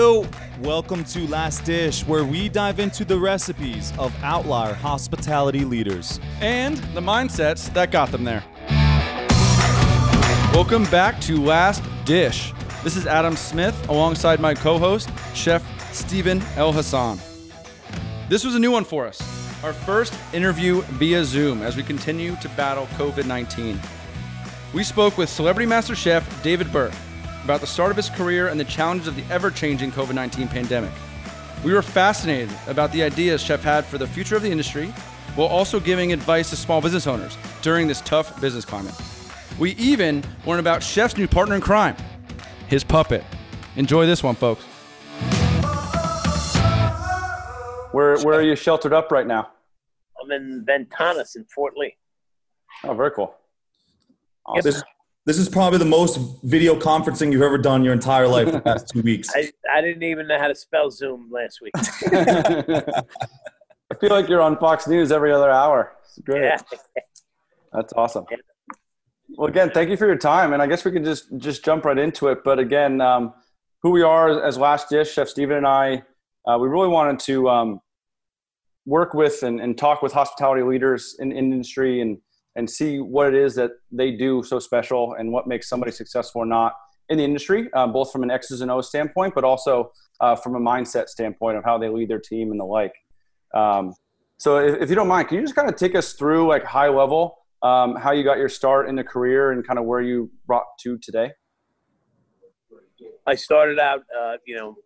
Welcome to Last Dish, where we dive into the recipes of outlier hospitality leaders. and the mindsets that got them there. Welcome back to Last Dish. This is Adam Smith alongside my co host, Chef Stephen El Hassan. This was a new one for us. Our first interview via Zoom as we continue to battle COVID 19. We spoke with celebrity master chef David Burke about the start of his career and the challenges of the ever changing COVID 19 pandemic. We were fascinated about the ideas Chef had for the future of the industry while also giving advice to small business owners during this tough business climate. We even learned about Chef's new partner in crime, his puppet. Enjoy this one, folks. Where, where are you sheltered up right now? I'm in Ventanas in Fort Lee. Oh, very cool. Yep. This, this is probably the most video conferencing you've ever done your entire life the past two weeks. I, I didn't even know how to spell Zoom last week. I feel like you're on Fox News every other hour. It's great. yeah. That's awesome. Well, again, thank you for your time, and I guess we can just just jump right into it. But again, um, who we are as Last Dish, Chef Steven and I, uh, we really wanted to um, work with and, and talk with hospitality leaders in, in industry and and see what it is that they do so special and what makes somebody successful or not in the industry, uh, both from an X's and O's standpoint, but also uh, from a mindset standpoint of how they lead their team and the like. Um, so, if, if you don't mind, can you just kind of take us through, like high level, um, how you got your start in the career and kind of where you brought to today? I started out, uh, you know,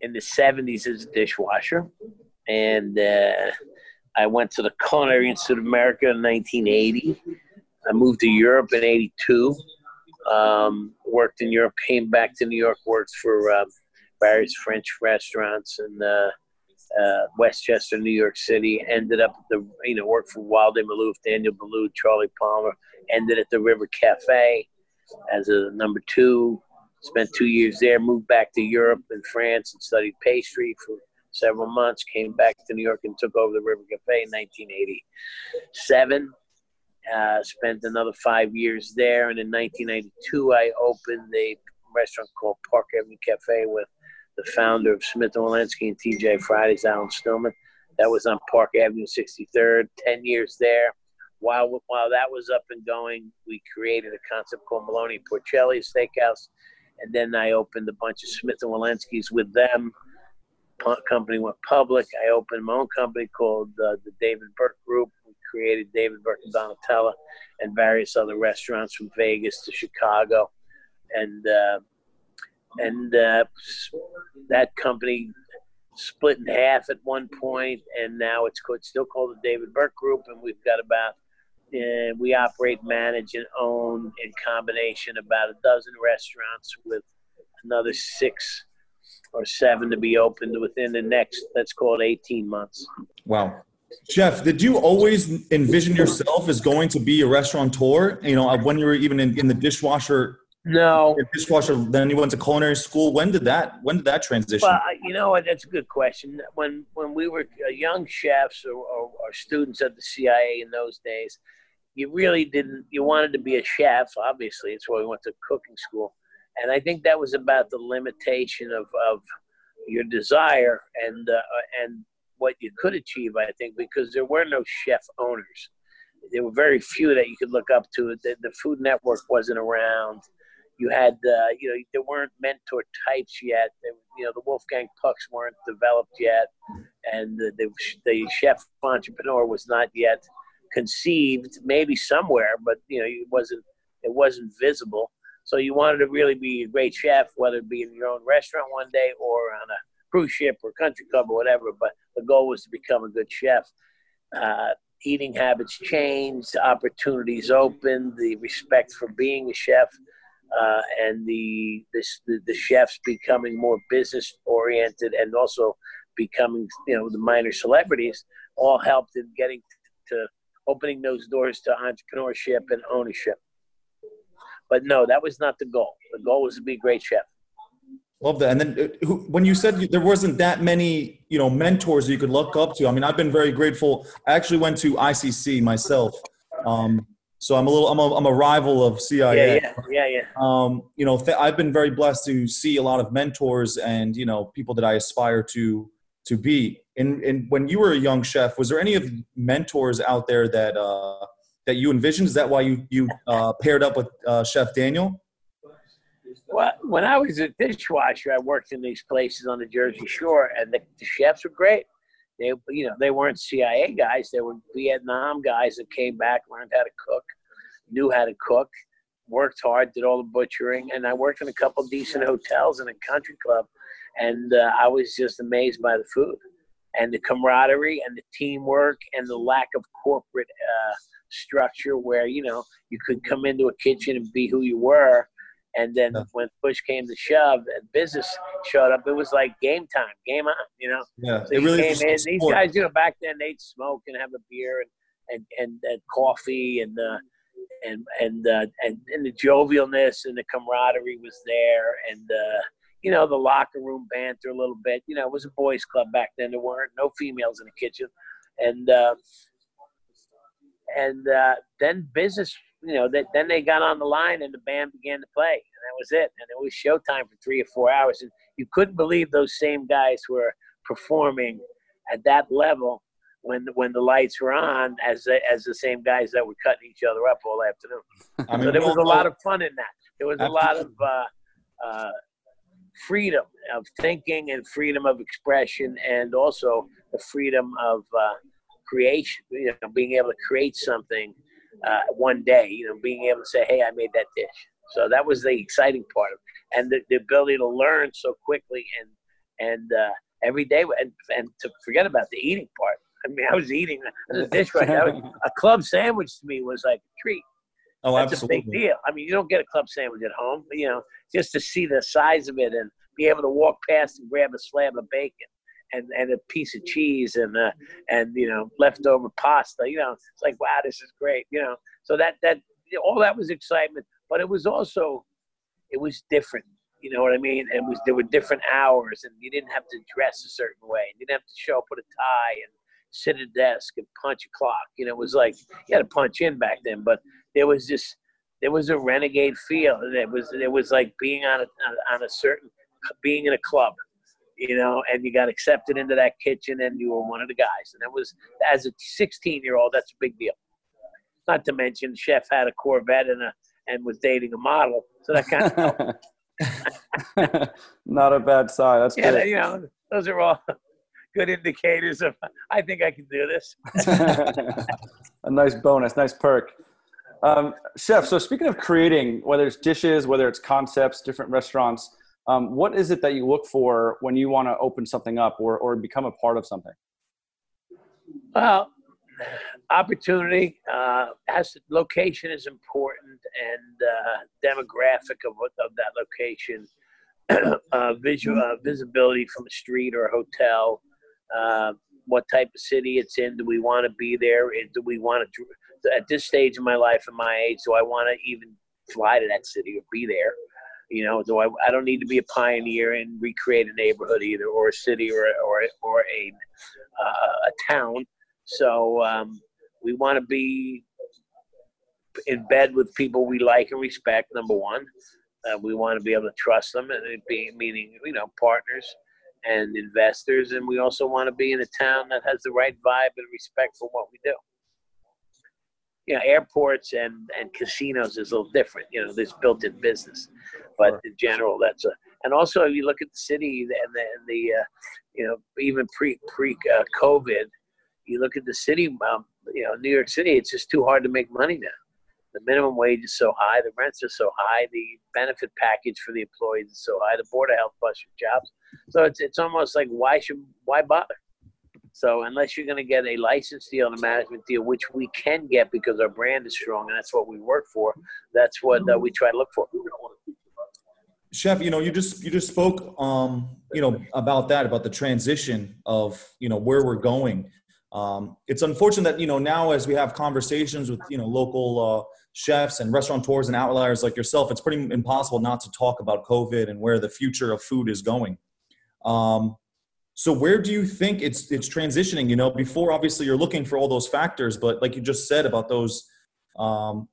in the 70s as a dishwasher. And uh, I went to the Culinary Institute of America in 1980. I moved to Europe in 82. Um, worked in Europe, came back to New York, worked for um, various French restaurants in uh, uh, Westchester, New York City. Ended up at the, you know, worked for Waldy Malouf, Daniel Boulud, Charlie Palmer. Ended at the River Cafe as a number two. Spent two years there. Moved back to Europe and France and studied pastry for several months. Came back to New York and took over the River Cafe in 1987. Uh, spent another five years there, and in 1992, I opened a restaurant called Park Avenue Cafe with the founder of Smith and Wollensky and TGI Fridays, Alan Stillman. That was on Park Avenue 63rd. Ten years there. While while that was up and going, we created a concept called Maloney Porcelli Steakhouse, and then I opened a bunch of Smith and Wollensky's with them. Company went public. I opened my own company called uh, the David Burke Group. We created David Burke and Donatella and various other restaurants from Vegas to Chicago, and uh, and uh, that company split in half at one point, and now it's called, still called the David Burke Group, and we've got about uh, we operate, manage, and own in combination about a dozen restaurants with another six or seven to be opened within the next, let's call it 18 months. Wow. Chef, did you always envision yourself as going to be a restaurateur? You know, when you were even in, in the dishwasher, No, dishwasher, then you went to culinary school. When did that? When did that transition? Well, you know what? That's a good question. When when we were uh, young chefs or, or, or students at the CIA in those days, you really didn't. You wanted to be a chef. Obviously, it's why we went to cooking school, and I think that was about the limitation of of your desire and uh, and what you could achieve. I think because there were no chef owners. There were very few that you could look up to. The, the Food Network wasn't around you had uh, you know there weren't mentor types yet. They, you know the Wolfgang Pucks weren't developed yet, and the, the the chef entrepreneur was not yet conceived. Maybe somewhere, but you know it wasn't it wasn't visible. So you wanted to really be a great chef, whether it be in your own restaurant one day or on a cruise ship or country club or whatever. But the goal was to become a good chef. Uh, eating habits changed, opportunities opened, the respect for being a chef uh, and the, the the chefs becoming more business oriented and also becoming you know the minor celebrities all helped in getting to opening those doors to entrepreneurship and ownership. But no, that was not the goal. The goal was to be a great chef. Love that. And then uh, who, when you said you- there wasn't that many, you know, mentors you could look up to. I mean, I've been very grateful. I actually went to ICC myself. Um, So I'm a little, I'm a, I'm a rival of CIA. Yeah, yeah, yeah, yeah. Um, you know, th- I've been very blessed to see a lot of mentors and you know people that I aspire to to be. And, and when you were a young chef, was there any of mentors out there that uh, that you envisioned? Is that why you you uh, paired up with uh, Chef Daniel? Well, when I was a dishwasher, I worked in these places on the Jersey Shore, and the, the chefs were great. They, you know, they weren't CIA guys; they were Vietnam guys that came back, learned how to cook, knew how to cook, worked hard, did all the butchering, and I worked in a couple decent hotels and a country club, and uh, I was just amazed by the food and the camaraderie and the teamwork and the lack of corporate uh, structure where you know you could come into a kitchen and be who you were and then Yeah. when push came to shove and business showed up it was like game time game on you know Yeah, so it really came in. These guys, you know, back then they'd smoke and have a beer and and and, and coffee and uh, and and uh, and and the jovialness and the camaraderie was there and uh, you know the locker room banter a little bit. You know, it was a boys' club back then. There weren't no females in the kitchen, and uh, and uh, then business. You know, that then they got on the line and the band began to play, and that was it. And it was showtime for three or four hours, and you couldn't believe those same guys were performing at that level when when the lights were on as the, as the same guys that were cutting each other up all afternoon. I mean, So there was a lot of fun in that. There was a lot of uh, uh, freedom of thinking and freedom of expression, and also the freedom of uh, creation. You know, being able to create something uh, one day. You know, being able to say, "Hey, I made that dish." So that was the exciting part of, it. and the, the ability to learn so quickly and and uh, every day, and, and to forget about the eating part. I mean, I was eating a dishwasher. I was- a club sandwich to me was like a treat. Oh, That's absolutely. a big deal. I mean, you don't get a club sandwich at home. You know, just to see the size of it and be able to walk past and grab a slab of bacon and, and a piece of cheese and uh, and you know leftover pasta. You know, it's like wow, this is great. You know, so that that all that was excitement, but it was also it was different. You know what I mean? It was there were different hours, and you didn't have to dress a certain way. You didn't have to show up with a tie and sit at a desk and punch a clock. You know, it was like you had to punch in back then, but there was this there was a renegade feel. It was it was like being on a on a certain being in a club, you know, and you got accepted into that kitchen and you were one of the guys. And it was as a 16 year old, that's a big deal. Not to mention, chef had a Corvette and a and was dating a model, so that kind of Not a bad sign. That's yeah, good. you know, those are all good indicators of I think I can do this. a nice bonus, nice perk. Um, chef, so speaking of creating, whether it's dishes, whether it's concepts, different restaurants, um, what is it that you look for when you want to open something up or, or become a part of something? Well, opportunity uh, has location is important and uh, demographic of of that location, uh, visual uh, visibility from a street or a hotel. Uh, what type of city it's in? Do we want to be there? Do we want to? At this stage of my life and my age, do I want to even fly to that city or be there? You know, do I? I don't need to be a pioneer and recreate a neighborhood either, or a city, or or or a uh, a town. So um, we want to be in bed with people we like and respect. Number one, uh, we want to be able to trust them, and it be meaning you know partners and investors, and we also want to be in a town that has the right vibe and respect for what we do. You know, airports and and casinos is a little different. You know, there's built-in business, but Sure. in general, that's a. And also, if you look at the city and the, and the uh, you know, even pre pre uh, COVID, you look at the city, um, you know, New York City, it's just too hard to make money now. The minimum wage is so high, the rents are so high, the benefit package for the employees is so high, the Board of Health busts your jobs. So it's, it's almost like, why should, why bother? So unless you're going to get a license deal and a management deal, which we can get because our brand is strong and that's what we work for, that's what uh, we try to look for. Chef you know you just you just spoke um you know about that about the transition of you know where we're going. Um it's unfortunate that you know now as we have conversations with you know local uh chefs and restaurateurs and outliers like yourself it's pretty impossible not to talk about covid and where the future of food is going. Um so where do you think it's it's transitioning? You know before obviously you're looking for all those factors but like you just said about those um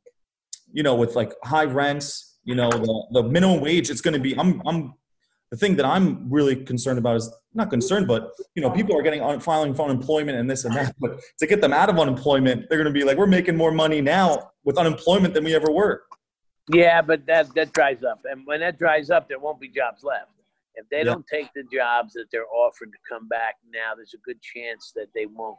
you know, with like high rents, you know, the, the minimum wage, it's going to be, I'm, I'm, the thing that I'm really concerned about is not concerned, but you know, people are getting on, filing for unemployment and this and that. But to get them out of unemployment, they're going to be like, we're making more money now with unemployment than we ever were. Yeah, but that that dries up, and when that dries up, there won't be jobs left. If they Yeah. don't take the jobs that they're offered to come back now, there's a good chance that they won't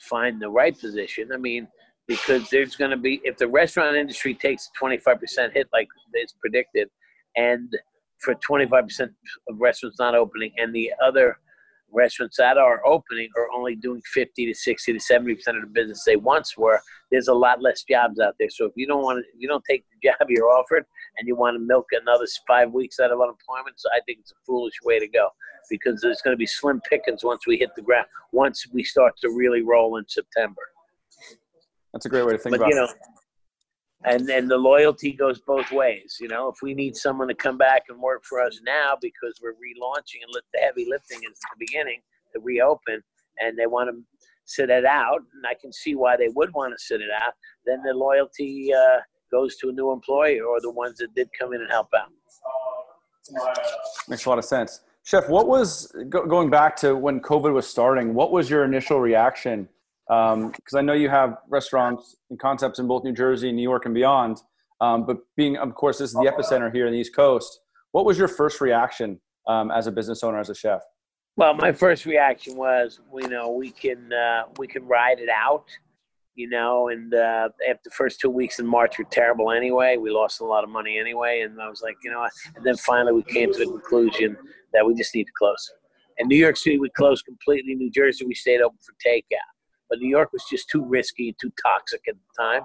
find the right position. I mean, because there's going to be if the restaurant industry takes a 25% hit like it's predicted, and for 25% of restaurants not opening, and the other restaurants that are opening are only doing 50 to 60 to 70 percent of the business they once were. There's a lot less jobs out there. So if you don't want to, you don't take the job you're offered, and you want to milk another five weeks out of unemployment, so I think it's a foolish way to go because there's going to be slim pickings once we hit the ground. Once we start to really roll in September. That's a great way to think But about you it. know, and then the loyalty goes both ways. You know, if we need someone to come back and work for us now because we're relaunching and the heavy lifting is at the beginning to reopen, and they want to sit it out, and I can see why they would want to sit it out. Then the loyalty uh, goes to a new employer or the ones that did come in and help out. Makes a lot of sense. Chef, what was go, going back to when COVID was starting? What was your initial reaction? Because I know you have restaurants and concepts in both New Jersey, New York, and beyond. Um, but being, of course, this is the epicenter here in the East Coast. What was your first reaction um, as a business owner, as a chef? Well, my first reaction was, you know, we can uh, we can ride it out, you know. And uh, after the first two weeks in March were terrible anyway. We lost a lot of money anyway, and I was like, you know, and then finally we came to the conclusion that we just need to close. In New York City, we closed completely. New Jersey, we stayed open for takeout, but New York was just too risky too toxic at the time.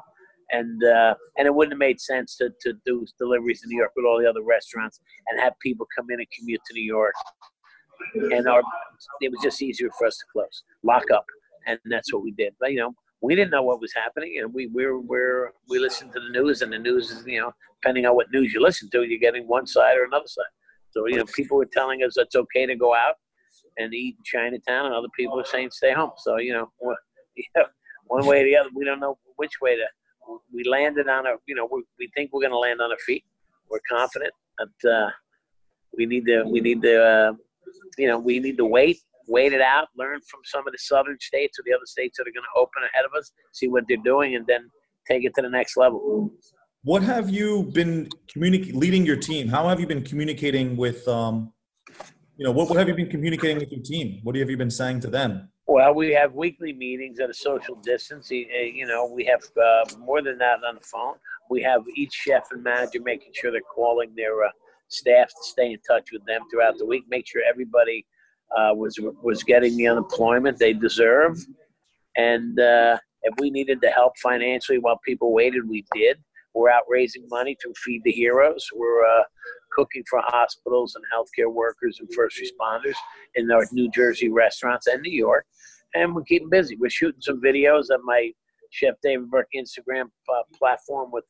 And uh, and it wouldn't have made sense to, to do deliveries in New York with all the other restaurants and have people come in and commute to New York and our it was just easier for us to close, lock up, and that's what we did. But you know, we didn't know what was happening, and we we're we're we listened to the news, and the news is you know depending on what news you listen to, you're getting one side or another side. So you know, people were telling us it's okay to go out and eat in Chinatown, and other people are saying stay home. So you know, you know, one way or the other, we don't know which way to. We landed on a, you know, we, we think we're going to land on our feet. We're confident, but uh, we need to we need to uh, you know, we need to wait, wait it out, learn from some of the southern states or the other states that are going to open ahead of us, see what they're doing, and then take it to the next level. What have you been communicating, leading your team? How have you been communicating with, um, you know, what, what have you been communicating with your team? What have you been saying to them? Well, we have weekly meetings at a social distance. Uh, You know, we have uh, more than that on the phone. We have each chef and manager making sure they're calling their uh, staff to stay in touch with them throughout the week. Make sure everybody uh, was was getting the unemployment they deserve, and uh, if we needed to help financially while people waited, we did. We're out raising money to feed the heroes. We're uh, cooking for hospitals and healthcare workers and first responders in our New Jersey restaurants and New York and we're keeping busy. We're shooting some videos on my Chef David Burke Instagram uh, platform with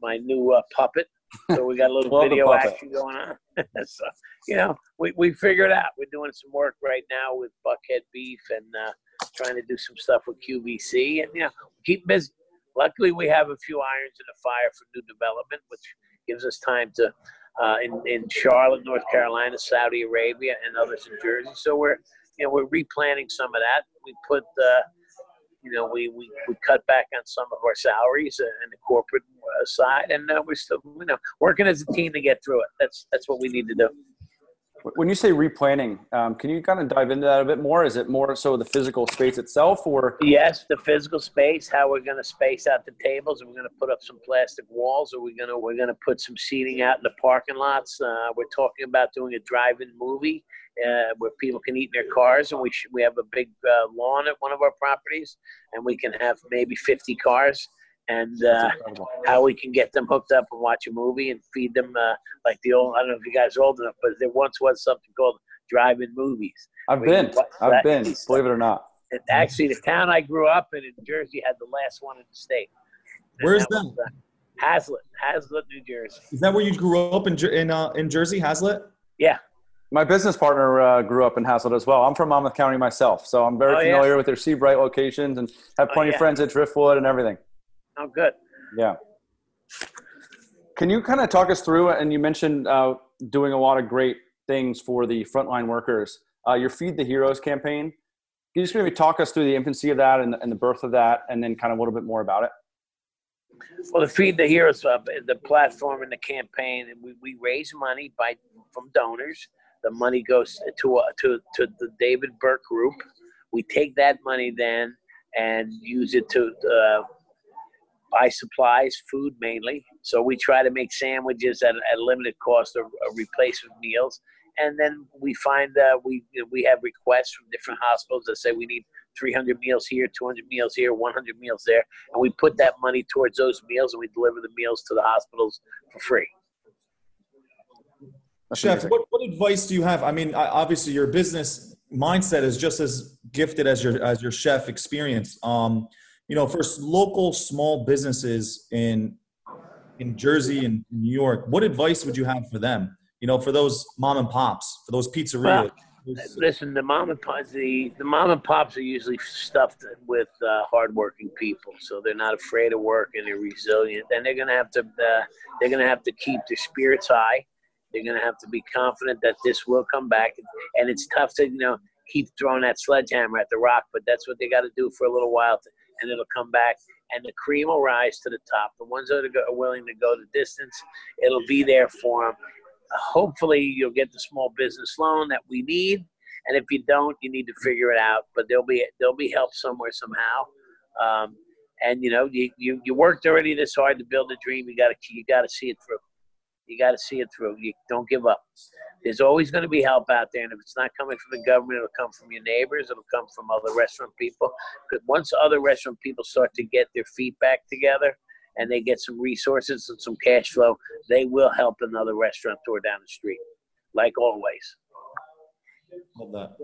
my new uh, puppet. So we got a little video action going on. so, you know, we, we figured out. We're doing some work right now with Buckhead Beef and uh, trying to do some stuff with QVC. And, you know, keep busy. Luckily, we have a few irons in the fire for new development, which gives us time to, uh, in, in Charlotte, North Carolina, Saudi Arabia, and others in Jersey. So we're, you know, we're replanning some of that. We put, uh, you know, we, we, we cut back on some of our salaries and the corporate uh, side, and uh, we're still, you know, working as a team to get through it. That's that's what we need to do. When you say replanning, um, can you kind of dive into that a bit more? Is it more so the physical space itself, or Yes, the physical space, how we're going to space out the tables. Are we going to put up some plastic walls? Are we going to we're going to put some seating out in the parking lots? Uh, we're talking about doing a drive-in movie uh, where people can eat in their cars, and we should, we have a big uh, lawn at one of our properties, and we can have maybe 50 cars. And uh, how we can get them hooked up and watch a movie and feed them uh, like the old. I don't know if you guys are old enough, but there once was something called drive-in movies. I've been, I've been. piece. Believe it or not. And actually, the town I grew up in in Jersey had the last one in the state. And Where's was, uh, Hazlet, Hazlet, New Jersey. Is that where you grew up in Jer- in uh, in Jersey, Hazlet? Yeah, My business partner uh, grew up in Hazlet as well. I'm from Monmouth County myself, so I'm very Oh, yeah. familiar with their Seabright locations and have Oh, plenty yeah. of friends at Driftwood and everything. Oh, good. Yeah. Can you kind of talk us through? And you mentioned uh, doing a lot of great things for the frontline workers. Uh, your Feed the Heroes campaign. Can you just maybe talk us through the infancy of that and, and the birth of that, and then kind of a little bit more about it? Well, the Feed the Heroes, uh, the platform and the campaign, we, we raise money by from donors. The money goes to uh, to to the David Burke Group. We take that money then and use it to uh, buy supplies, food mainly. So we try to make sandwiches at, at limited cost or, or replacement meals. And then we find uh, we we have requests from different hospitals that say we need 300 meals here, 200 meals here, 100 meals there, and we put that money towards those meals and we deliver the meals to the hospitals for free. Chef, what, what advice do you have? I mean, obviously your business mindset is just as gifted as your as your chef experience. Um, you know, for local small businesses in in Jersey and New York, what advice would you have for them? You know, for those mom and pops, for those pizzerias. Well, listen, the mom and pops, the, the mom and pops are usually stuffed with uh, hardworking people, so they're not afraid of work and they're resilient. And they're gonna have to uh, they're gonna have to keep their spirits high. They're gonna have to be confident that this will come back. And it's tough to you know keep throwing that sledgehammer at the rock, but that's what they got to do for a little while. To, and it'll come back and the cream will rise to the top. The ones that are willing to go the distance, it'll be there for them. Hopefully, you'll get the small business loan that we need, and if you don't, you need to figure it out. But there'll be there'll be help somewhere somehow. Um, and you know, you, you you worked already this hard to build a dream. You got to you got to see it through. You got to see it through. You don't give up. There's always going to be help out there, and if it's not coming from the government, it'll come from your neighbors. It'll come from other restaurant people. Because once other restaurant people start to get their feet back together, and they get some resources and some cash flow, they will help another restaurant restaurateur down the street, like always. Love that.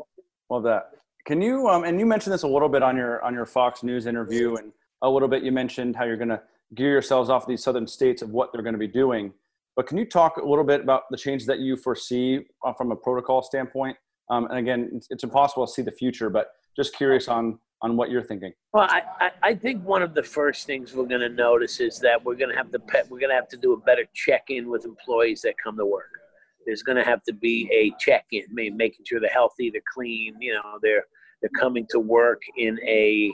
Love that. Can you um, and you mentioned this a little bit on your on your Fox News interview, and a little bit you mentioned how you're going to gear yourselves off these southern states of what they're going to be doing. But can you talk a little bit about the changes that you foresee uh, from a protocol standpoint? Um, and again, it's, it's, impossible to see the future, but just curious on on what you're thinking. Well, I, I, think one of the first things we're going to notice is that we're going to have to we're going to have to do a better check-in with employees that come to work. There's going to have to be a check-in, making sure they're healthy, they're clean, you know, they're they're coming to work in a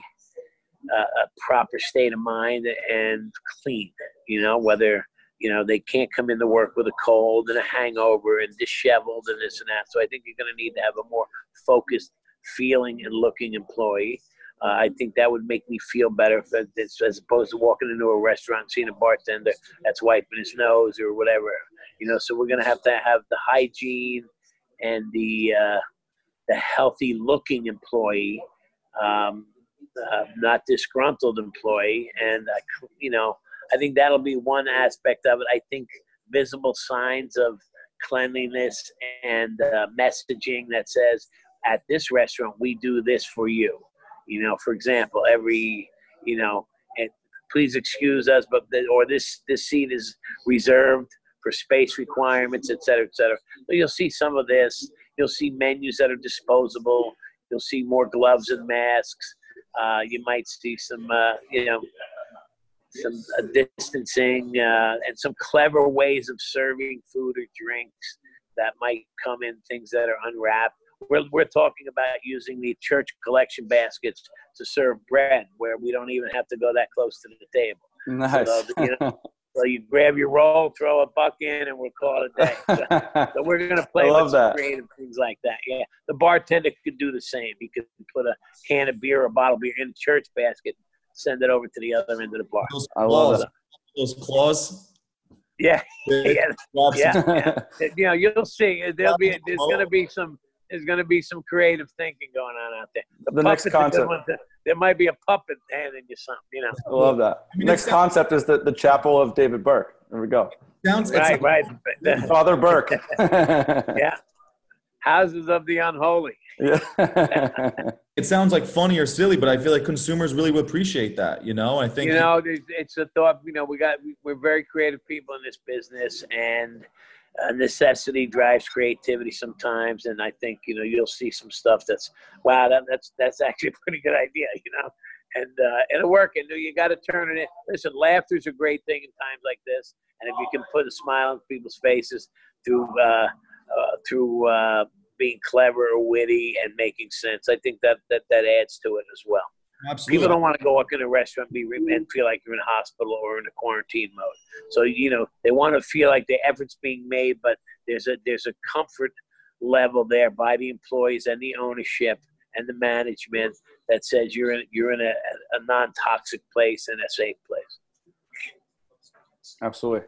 a proper state of mind and clean. You know, whether you know they can't come into work with a cold and a hangover and disheveled and this and that. So i think you're going to need to have a more focused feeling and looking employee. Uh, i think that would make me feel better if, as opposed to walking into a restaurant seeing a bartender that's wiping his nose or whatever you know. So we're going to have to have the hygiene and the uh, the healthy looking employee um, uh, not disgruntled employee and uh, you know I think that'll be one aspect of it. I think visible signs of cleanliness and uh, messaging that says, at this restaurant, we do this for you. You know, for example, every, you know, and please excuse us, but the, or this this seat is reserved for space requirements, et cetera, et cetera. So you'll see some of this. You'll see menus that are disposable. You'll see more gloves and masks. Uh, you might see some, uh, you know, some uh, distancing, uh, and some clever ways of serving food or drinks that might come in things that are unwrapped. We're, we're talking about using the church collection baskets to serve bread where we don't even have to go that close to the table. Nice. So, you know, so you grab your roll, throw a buck in, and we'll call it a day. So, so we're going to play with some creative things like that. Yeah. The bartender could do the same. He could put a can of beer or a bottle of beer in the church basket send it over to the other end of the bar. Those I love it. Those claws. Yeah, yeah, yeah, yeah. you know, you'll see. There'll be there's going to be some there's going to be some creative thinking going on out there. The, the next concept. there might be a puppet handing you something. You know. I love that. I mean, next concept is the, the chapel of David Burke. There we go. Sounds right, right. Father Burke. yeah. Houses of the unholy. Yeah. it sounds like funny or silly, but I feel like consumers really would appreciate that. You know, I think you know it's a thought. You know, we got we're very creative people in this business, and uh, necessity drives creativity sometimes. And I think you know you'll see some stuff that's wow, that, that's that's actually a pretty good idea. You know, and uh, it'll work. And you got to turn it in. Listen, laughter's a great thing in times like this, and if you can put a smile on people's faces through uh, uh, through uh, being clever or witty and making sense, I think that that that adds to it as well. Absolutely. People don't want to go up in a restaurant and, be, and feel like you're in a hospital or in a quarantine mode. So you know they want to feel like the effort's being made, but there's a there's a comfort level there by the employees and the ownership and the management that says you're in you're in a, a non-toxic place and a safe place. Absolutely,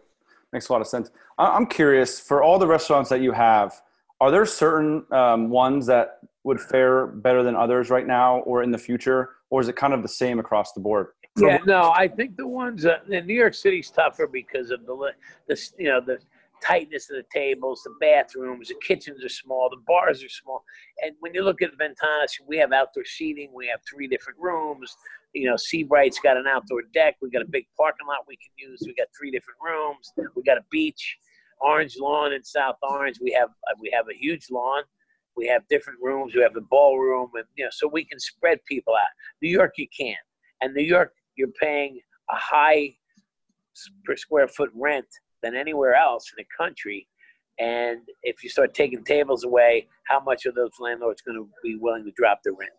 makes a lot of sense. I'm curious for all the restaurants that you have, are there certain um, ones that would fare better than others right now or in the future, or is it kind of the same across the board? Yeah, no, I think the ones uh, in New York City's tougher because of the the you know the tightness of the tables, the bathrooms, the kitchens are small, the bars are small. And when you look at Ventanas, we have outdoor seating, we have three different rooms. You know, Seabright's got an outdoor deck, we got a big parking lot we can use, we got three different rooms, we got a beach, Orange Lawn in South Orange. We have uh, we have a huge lawn. We have different rooms. We have the ballroom, and you know, so we can spread people out. New York, you can't, and New York, you're paying a high per square foot rent than anywhere else in the country. And if you start taking tables away, how much are those landlords going to be willing to drop their rent?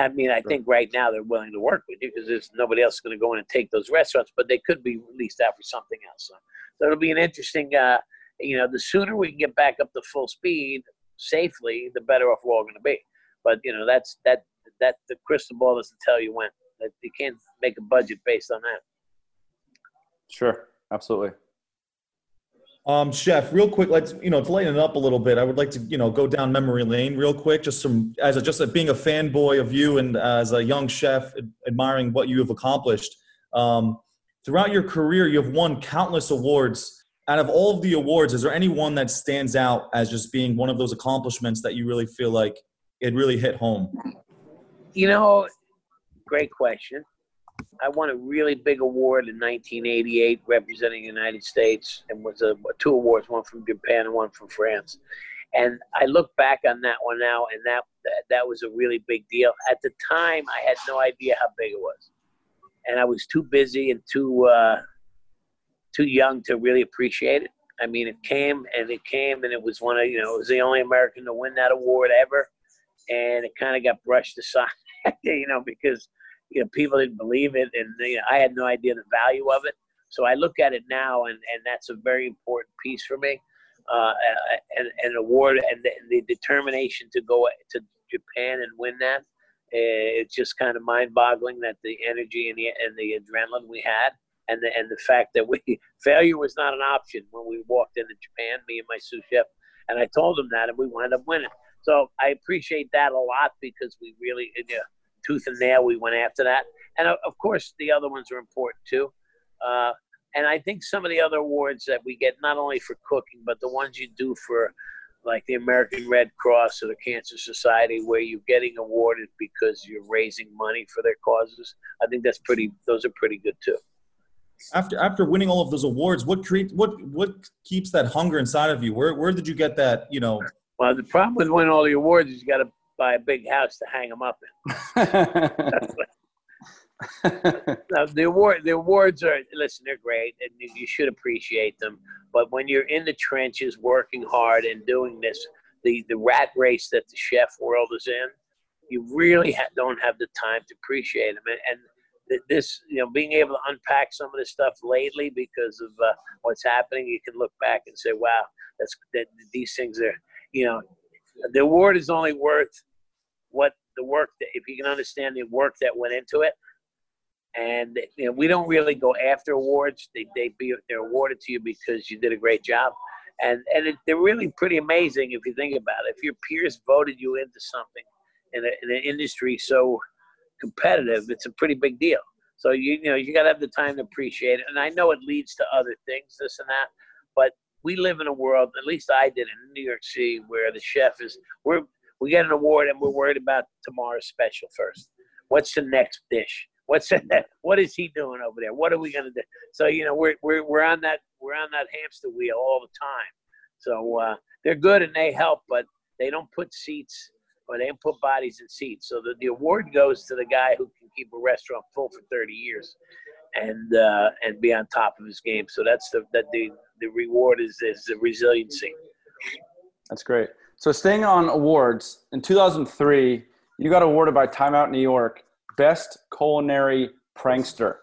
I mean, I think right now they're willing to work with you because there's nobody else going to go in and take those restaurants, but they could be released out for something else. So, so it'll be an interesting, uh, you know, the sooner we can get back up to full speed safely, the better off we're all going to be. But you know, that's that that the crystal ball doesn't tell you when. You can't make a budget based on that. Sure, absolutely. Um, chef, real quick, let's you know to lighten it up a little bit. I would like to you know go down memory lane real quick, just some as a, just a, being a fanboy of you and as a young chef, admiring what you have accomplished. Um, throughout your career, you have won countless awards. Out of all of the awards, is there any one that stands out as just being one of those accomplishments that you really feel like it really hit home? You know, great question. I won a really big award in 1988 representing the United States and was a, two awards, one from Japan and one from France. And I look back on that one now, and that, that that was a really big deal. At the time, I had no idea how big it was, and I was too busy and too uh, too young to really appreciate it. I mean, it came and it came, and it was one of you know it was the only American to win that award ever, and it kind of got brushed aside, you know, because you know, people didn't believe it, and I had no idea the value of it. So I look at it now, and, and that's a very important piece for me. Uh, and an award and the, the, determination to go to Japan and win that. Eh, it's just kind of mind-boggling that the energy and the and the adrenaline we had, and the and the fact that we failure was not an option when we walked into Japan, me and my sous chef, and I told them that, and we wound up winning. So I appreciate that a lot because we really, you know, tooth and nail. We went after that, and of course the other ones are important too. Uh, and I think some of the other awards that we get, not only for cooking, but the ones you do for like the American Red Cross or the Cancer Society, where you're getting awarded because you're raising money for their causes. I think that's pretty; those are pretty good too. After after winning all of those awards, what create what what keeps that hunger inside of you? Where where did you get that? You know. Well, the problem with winning all the awards is you got to buy a big house to hang them up in. now, the award, the awards are listen, they're great, and you should appreciate them. But when you're in the trenches, working hard and doing this, the the rat race that the chef world is in, you really ha- don't have the time to appreciate them. And, and this, you know, being able to unpack some of this stuff lately because of uh, what's happening, you can look back and say, "Wow, that's that these things are." You know, the award is only worth what the work that if you can understand the work that went into it. And you know, we don't really go after awards. They they be they're awarded to you because you did a great job, and and it, they're really pretty amazing if you think about it. If your peers voted you into something in, a, in an industry so competitive, it's a pretty big deal. So you you know you got to have the time to appreciate it. And I know it leads to other things, this and that, but we live in a world, at least I did in New York City, where the chef is we're we get an award and we're worried about tomorrow's special first. What's the next dish? What's that? What is he doing over there? What are we gonna do? So you know we're we're we're on that we're on that hamster wheel all the time. So uh, they're good and they help, but they don't put seats or they didn't put bodies in seats. So the, the award goes to the guy who can keep a restaurant full for 30 years and uh, and be on top of his game. So that's the that the the reward is is the resiliency. That's great. So staying on awards in 2003, you got awarded by Time Out New York best culinary prankster.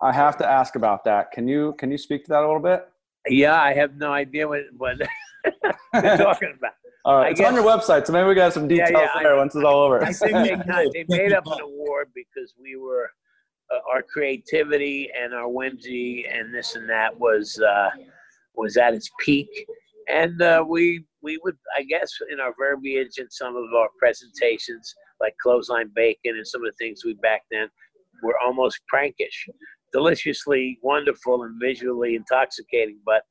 I have to ask about that. Can you can you speak to that a little bit? Yeah, I have no idea what what you're talking about. All right, I it's guess, on your website, so maybe we got some details yeah, yeah, there I, once it's all over. I think they, they made up an award because we were our creativity and our whimsy and this and that was uh, was at its peak, and uh, we we would I guess in our verbiage and some of our presentations like clothesline bacon and some of the things we back then were almost prankish, deliciously wonderful and visually intoxicating, but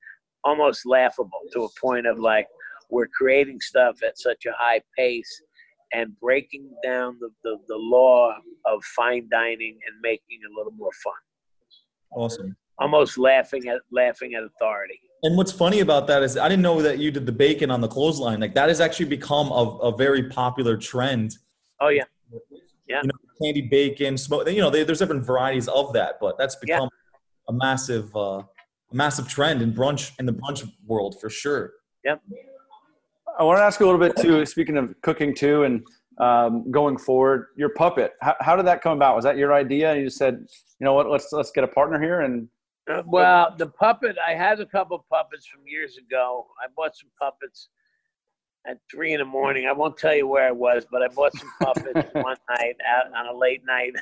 almost laughable to a point of like we're creating stuff at such a high pace and breaking down the, the, the law of fine dining and making it a little more fun. Awesome. Almost laughing at laughing at authority. And what's funny about that is I didn't know that you did the bacon on the clothesline. Like that has actually become a, a very popular trend. Oh yeah, yeah. You know, candy bacon, smoke. You know, they, there's different varieties of that, but that's become yeah. a massive, uh, a massive trend in brunch in the brunch world for sure. Yep. I want to ask you a little bit too. Speaking of cooking too, and um, going forward, your puppet. How, how, did that come about? Was that your idea? And you just said, you know what? Let's let's get a partner here. And uh, well, the puppet. I had a couple puppets from years ago. I bought some puppets at three in the morning. I won't tell you where I was, but I bought some puppets one night out on a late night.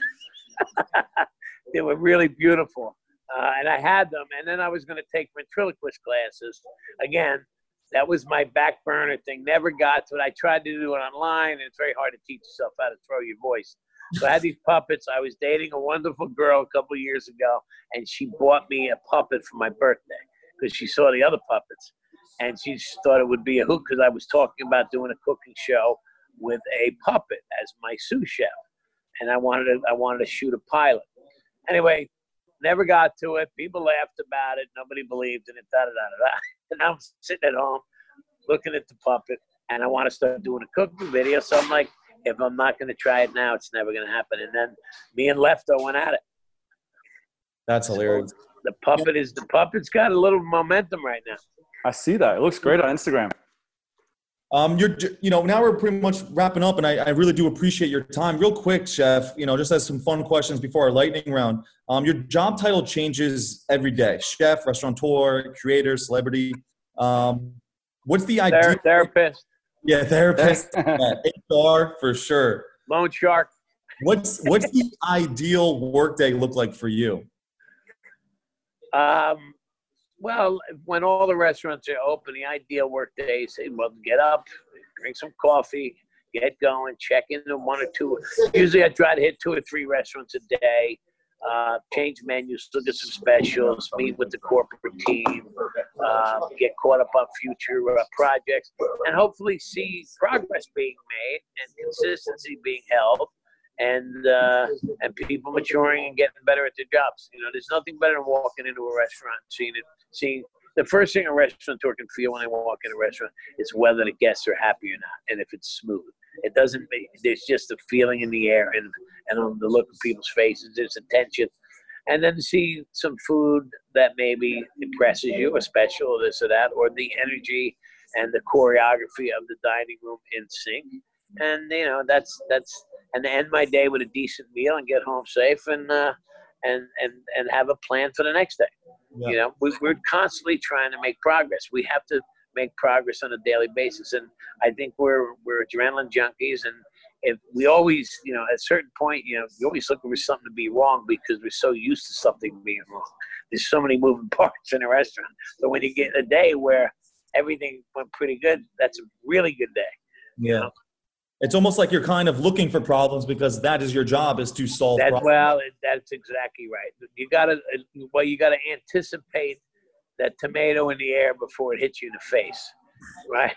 they were really beautiful, uh, and I had them. And then I was going to take ventriloquist classes again that was my back burner thing. Never got to it. I tried to do it online, and it's very hard to teach yourself how to throw your voice. So I had these puppets. I was dating a wonderful girl a couple years ago, and she bought me a puppet for my birthday because she saw the other puppets, and she thought it would be a hoot because I was talking about doing a cooking show with a puppet as my sous chef, and I wanted to I wanted to shoot a pilot. Anyway, never got to it. People laughed about it. Nobody believed in it. Da da da da. And I'm sitting at home looking at the puppet, and I want to start doing a cooking video. So I'm like, if I'm not going to try it now, it's never going to happen. And then me and Lefto went at it. That's hilarious. So the puppet is the puppet's got a little momentum right now. I see that. It looks great on Instagram. Um, you're, you know, now we're pretty much wrapping up, and I, I, really do appreciate your time. Real quick, Chef, you know, just as some fun questions before our lightning round. Um, your job title changes every day: chef, restaurateur, creator, celebrity. Um, what's the idea? Therapist. Yeah, therapist. HR for sure. Loan shark. What's what's the ideal workday look like for you? Um, well, when all the restaurants are open, the ideal work day is well, get up, drink some coffee, get going, check into one or two. Usually, I try to hit two or three restaurants a day. Uh, change menus, look at some specials, meet with the corporate team, uh, get caught up on future uh, projects, and hopefully see progress being made and consistency being held and uh, and people maturing and getting better at their jobs. You know, there's nothing better than walking into a restaurant, seeing it, seeing the first thing a restaurateur can feel when they walk in a restaurant is whether the guests are happy or not, and if it's smooth. It doesn't. There's just a feeling in the air and and on the look of people's faces. There's a tension, and then see some food that maybe impresses you, a special this or that, or the energy and the choreography of the dining room in sync. And you know that's that's and end my day with a decent meal and get home safe and uh, and and and have a plan for the next day. Yeah. You know, we, we're constantly trying to make progress. We have to make progress on a daily basis, and I think we're we're adrenaline junkies, and if we always, you know, at a certain point, you know, you always looking for something to be wrong because we're so used to something being wrong. There's so many moving parts in a restaurant. So when you get a day where everything went pretty good, that's a really good day. Yeah. You know? It's almost like you're kind of looking for problems because that is your job is to solve that, problems. Well, that's exactly right. You got to well, you got to anticipate that tomato in the air before it hits you in the face, right?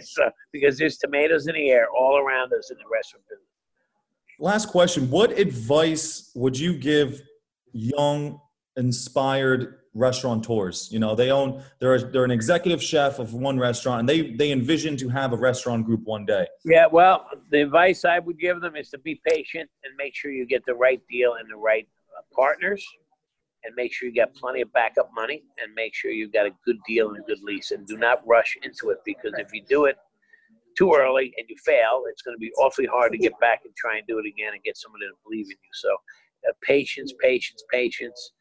so, uh, because there's tomatoes in the air all around us in the restaurant business. Last question: What advice would you give young, inspired restaurateurs. You know, they own they're they're an executive chef of one restaurant, and they they envision to have a restaurant group one day. Yeah, well, the advice I would give them is to be patient and make sure you get the right deal and the right uh, partners, and make sure you got plenty of backup money, and make sure you've got a good deal and a good lease, and do not rush into it because if you do it too early and you fail, it's going to be awfully hard to get back and try and do it again and get somebody to believe in you. So, uh, patience, patience, patience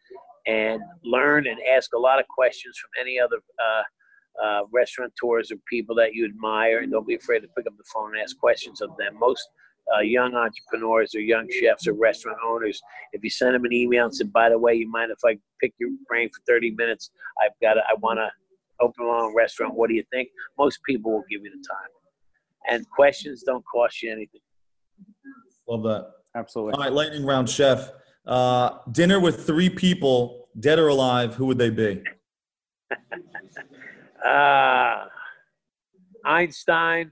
and learn and ask a lot of questions from any other uh, uh, restaurateurs or people that you admire, and don't be afraid to pick up the phone and ask questions of them. Most uh, young entrepreneurs or young chefs or restaurant owners, if you send them an email and say, "By the way, you mind if I pick your brain for 30 minutes? I've got, I want to open my own restaurant. What do you think?" Most people will give you the time, and questions don't cost you anything. Love that. Absolutely. All right, lightning round, chef. Uh, dinner with three people, dead or alive, who would they be? uh, Einstein,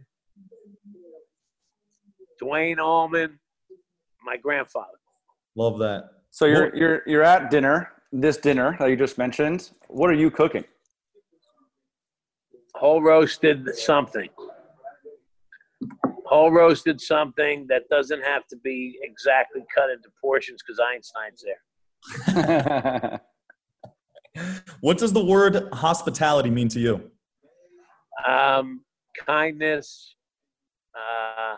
Duane Allman, my grandfather. Love that. So you're you're you're at dinner, this dinner that you just mentioned. What are you cooking? Whole roasted something whole roasted something that doesn't have to be exactly cut into portions because Einstein's there. what does the word hospitality mean to you? Um, kindness, uh,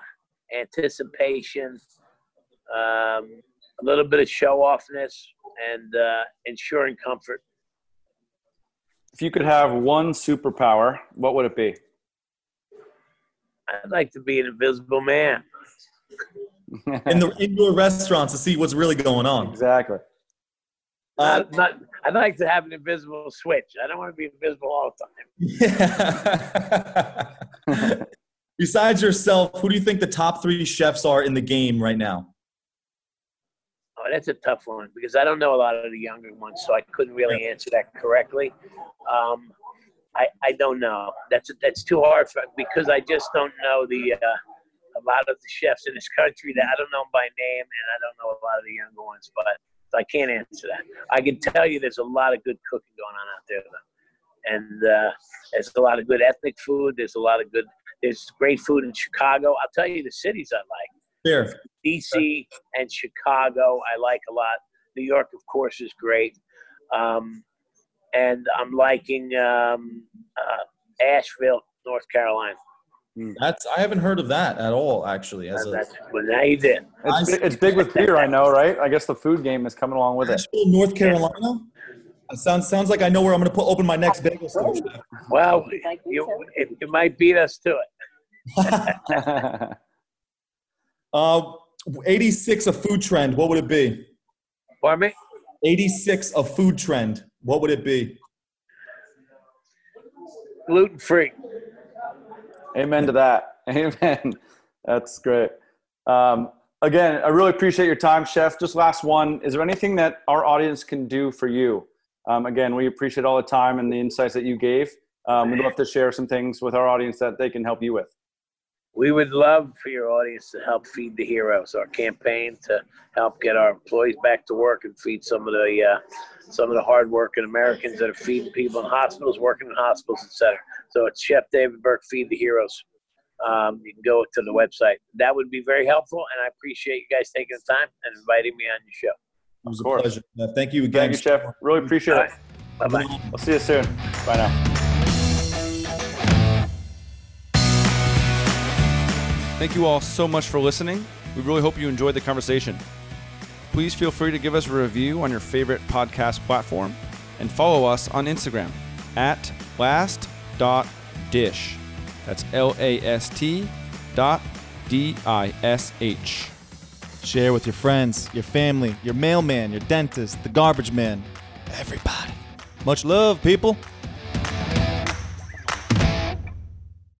anticipation, um, a little bit of show offness, and uh, ensuring comfort. If you could have one superpower, what would it be? I'd like to be an invisible man. in the indoor restaurants to see what's really going on. Exactly. Uh, not, I'd like to have an invisible switch. I don't want to be invisible all the time. Yeah. Besides yourself, who do you think the top three chefs are in the game right now? Oh, that's a tough one because I don't know a lot of the younger ones, so I couldn't really answer that correctly. Um, I, I don't know. That's that's too hard for because I just don't know the uh, a lot of the chefs in this country that I don't know by name and I don't know a lot of the younger ones, but so I can't answer that. I can tell you there's a lot of good cooking going on out there, though. and uh, there's a lot of good ethnic food. There's a lot of good. There's great food in Chicago. I'll tell you the cities I like. Here, DC and Chicago, I like a lot. New York, of course, is great. Um, and I'm liking um, uh, Asheville, North Carolina. Hmm. That's I haven't heard of that at all, actually. As a, well, now you did. It's, it's big with beer, I know, right? I guess the food game is coming along with Asheville, it. North Carolina. It sounds sounds like I know where I'm going to put open my next bagel store. Well, you, you might beat us to it. uh, 86 a food trend. What would it be? Pardon me. 86 a food trend. What would it be? Gluten free. Amen to that. Amen. That's great. Um, again, I really appreciate your time, Chef. Just last one. Is there anything that our audience can do for you? Um, again, we appreciate all the time and the insights that you gave. Um, we'd love to share some things with our audience that they can help you with. We would love for your audience to help feed the heroes. Our campaign to help get our employees back to work and feed some of the uh, some of the hardworking Americans that are feeding people in hospitals, working in hospitals, etc. So it's Chef David Burke, Feed the Heroes. Um, you can go to the website. That would be very helpful, and I appreciate you guys taking the time and inviting me on your show. It was a pleasure. thank you again. Thank you, Chef. Really appreciate it. Bye bye. I'll see you soon. Bye now. Thank you all so much for listening. We really hope you enjoyed the conversation. Please feel free to give us a review on your favorite podcast platform and follow us on Instagram at last.dish. That's L A S T dot D I S H. Share with your friends, your family, your mailman, your dentist, the garbage man, everybody. Much love, people.